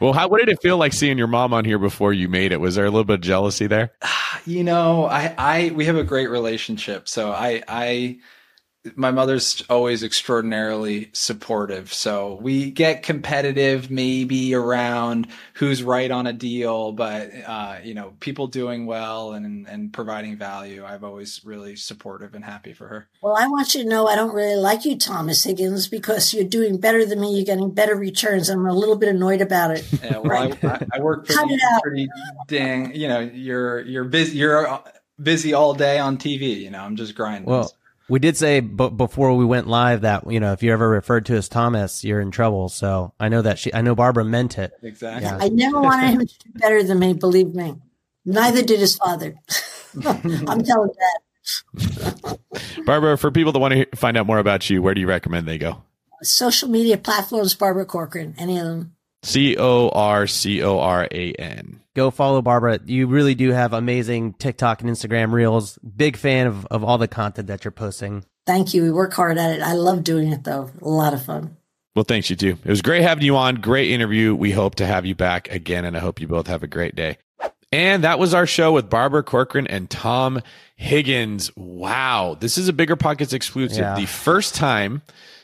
well, how, what did it feel like seeing your mom on here before you made it? Was there a little bit of jealousy there? <sighs> You know, I, I, we have a great relationship. So I, I, my mother's always extraordinarily supportive. So we get competitive maybe around who's right on a deal, but uh, you know, people doing well and and providing value. I've always really supportive and happy for her. Well, I want you to know I don't really like you, Thomas Higgins, because you're doing better than me. You're getting better returns. I'm a little bit annoyed about it. Yeah, well, right? I, I, work pretty, pretty dang. You know, you're you're busy. You're busy all day on TV. You know, I'm just grinding. Well, we did say b- before we went live that you know if you're ever referred to as Thomas, you're in trouble. So I know that she, I know Barbara meant it. Exactly. Yeah. I never wanted him to do better than me. Believe me. Neither did his father. <laughs> I'm telling that. <laughs> Barbara, for people that want to find out more about you, where do you recommend they go? Social media platforms, Barbara Corcoran, any of them. C O R C O R A N. Go follow Barbara. You really do have amazing TikTok and Instagram reels. Big fan of, of all the content that you're posting. Thank you. We work hard at it. I love doing it though. A lot of fun. Well, thanks you too. It was great having you on. Great interview. We hope to have you back again, and I hope you both have a great day. And that was our show with Barbara Corcoran and Tom Higgins. Wow. This is a Bigger Pockets exclusive. Yeah. The first time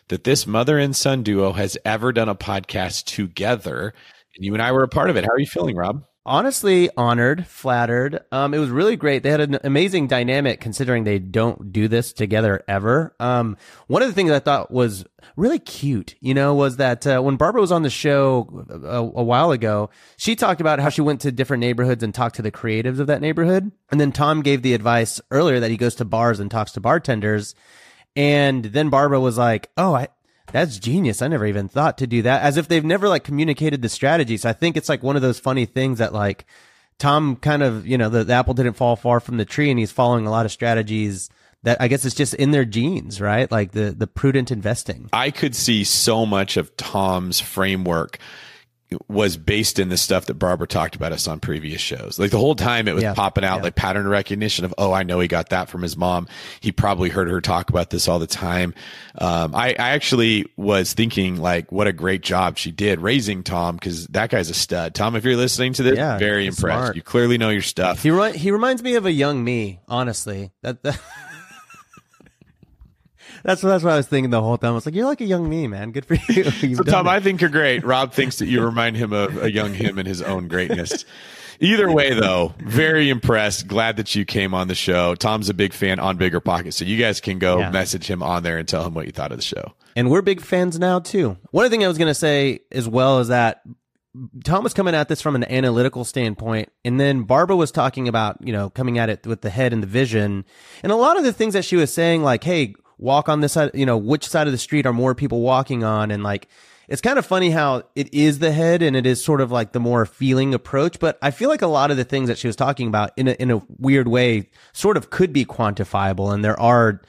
that this mother and son duo has ever done a podcast together. And you and I were a part of it. How are you feeling, Rob? Honestly, honored, flattered. Um, it was really great. They had an amazing dynamic considering they don't do this together ever. Um, one of the things I thought was really cute, you know, was that uh, when Barbara was on the show a, a, while ago, she talked about how she went to different neighborhoods and talked to the creatives of that neighborhood. And then Tom gave the advice earlier that he goes to bars and talks to bartenders. And then Barbara was like, "Oh, I, that's genius. I never even thought to do that." As if they've never like communicated the strategy. So I think it's like one of those funny things that like Tom kind of, you know, the, the apple didn't fall far from the tree, and he's following a lot of strategies that I guess it's just in their genes, right? Like the the prudent investing. I could see so much of Tom's framework was based in the stuff that Barbara talked about us on previous shows. Like the whole time it was yeah, popping out yeah. like pattern recognition of, oh, I know he got that from his mom. He probably heard her talk about this all the time. Um, I, I actually was thinking like, what a great job she did raising Tom because that guy's a stud. Tom, if you're listening to this, yeah, very impressed. Smart. You clearly know your stuff. He, re- he reminds me of a young me, honestly. That, that <laughs> That's what, that's what I was thinking the whole time. I was like, "You're like a young me, man. Good for <laughs> you." so, Tom, it. I think you're great. Rob thinks that you remind him of a young him and his own greatness. Either way, though, very impressed. Glad that you came on the show. Tom's a big fan on Bigger Pockets, so you guys can go yeah. message him on there and tell him what you thought of the show. And we're big fans now too. One thing I was going to say as well is that Tom was coming at this from an analytical standpoint, and then Barbara was talking about you know coming at it with the head and the vision, and a lot of the things that she was saying, like, "Hey, walk on this side, you know, which side of the street are more people walking on? And like, it's kind of funny how it is the head and it is sort of like the more feeling approach. But I feel like a lot of the things that she was talking about in a, in a weird way sort of could be quantifiable. And there are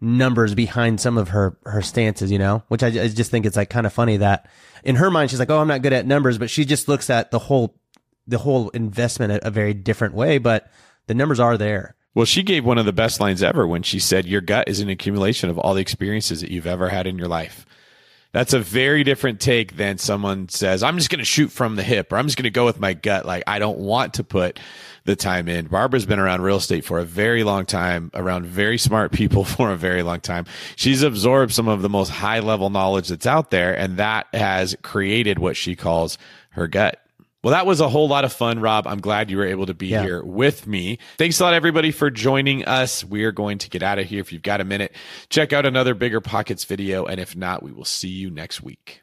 numbers behind some of her, her stances, you know, which I, I just think it's like kind of funny that in her mind, she's like, Oh, I'm not good at numbers, but she just looks at the whole, the whole investment a, a very different way. But the numbers are there. Well, she gave one of the best lines ever when she said, Your gut is an accumulation of all the experiences that you've ever had in your life. That's a very different take than someone says, I'm just going to shoot from the hip or I'm just going to go with my gut. Like, I don't want to put the time in. Barbara's been around real estate for a very long time, around very smart people <laughs> for a very long time. She's absorbed some of the most high level knowledge that's out there, and that has created what she calls her gut. Well, that was a whole lot of fun, Rob. I'm glad you were able to be yeah. here with me. Thanks a lot, everybody, for joining us. We are going to get out of here. If you've got a minute, check out another Bigger Pockets video. And if not, we will see you next week.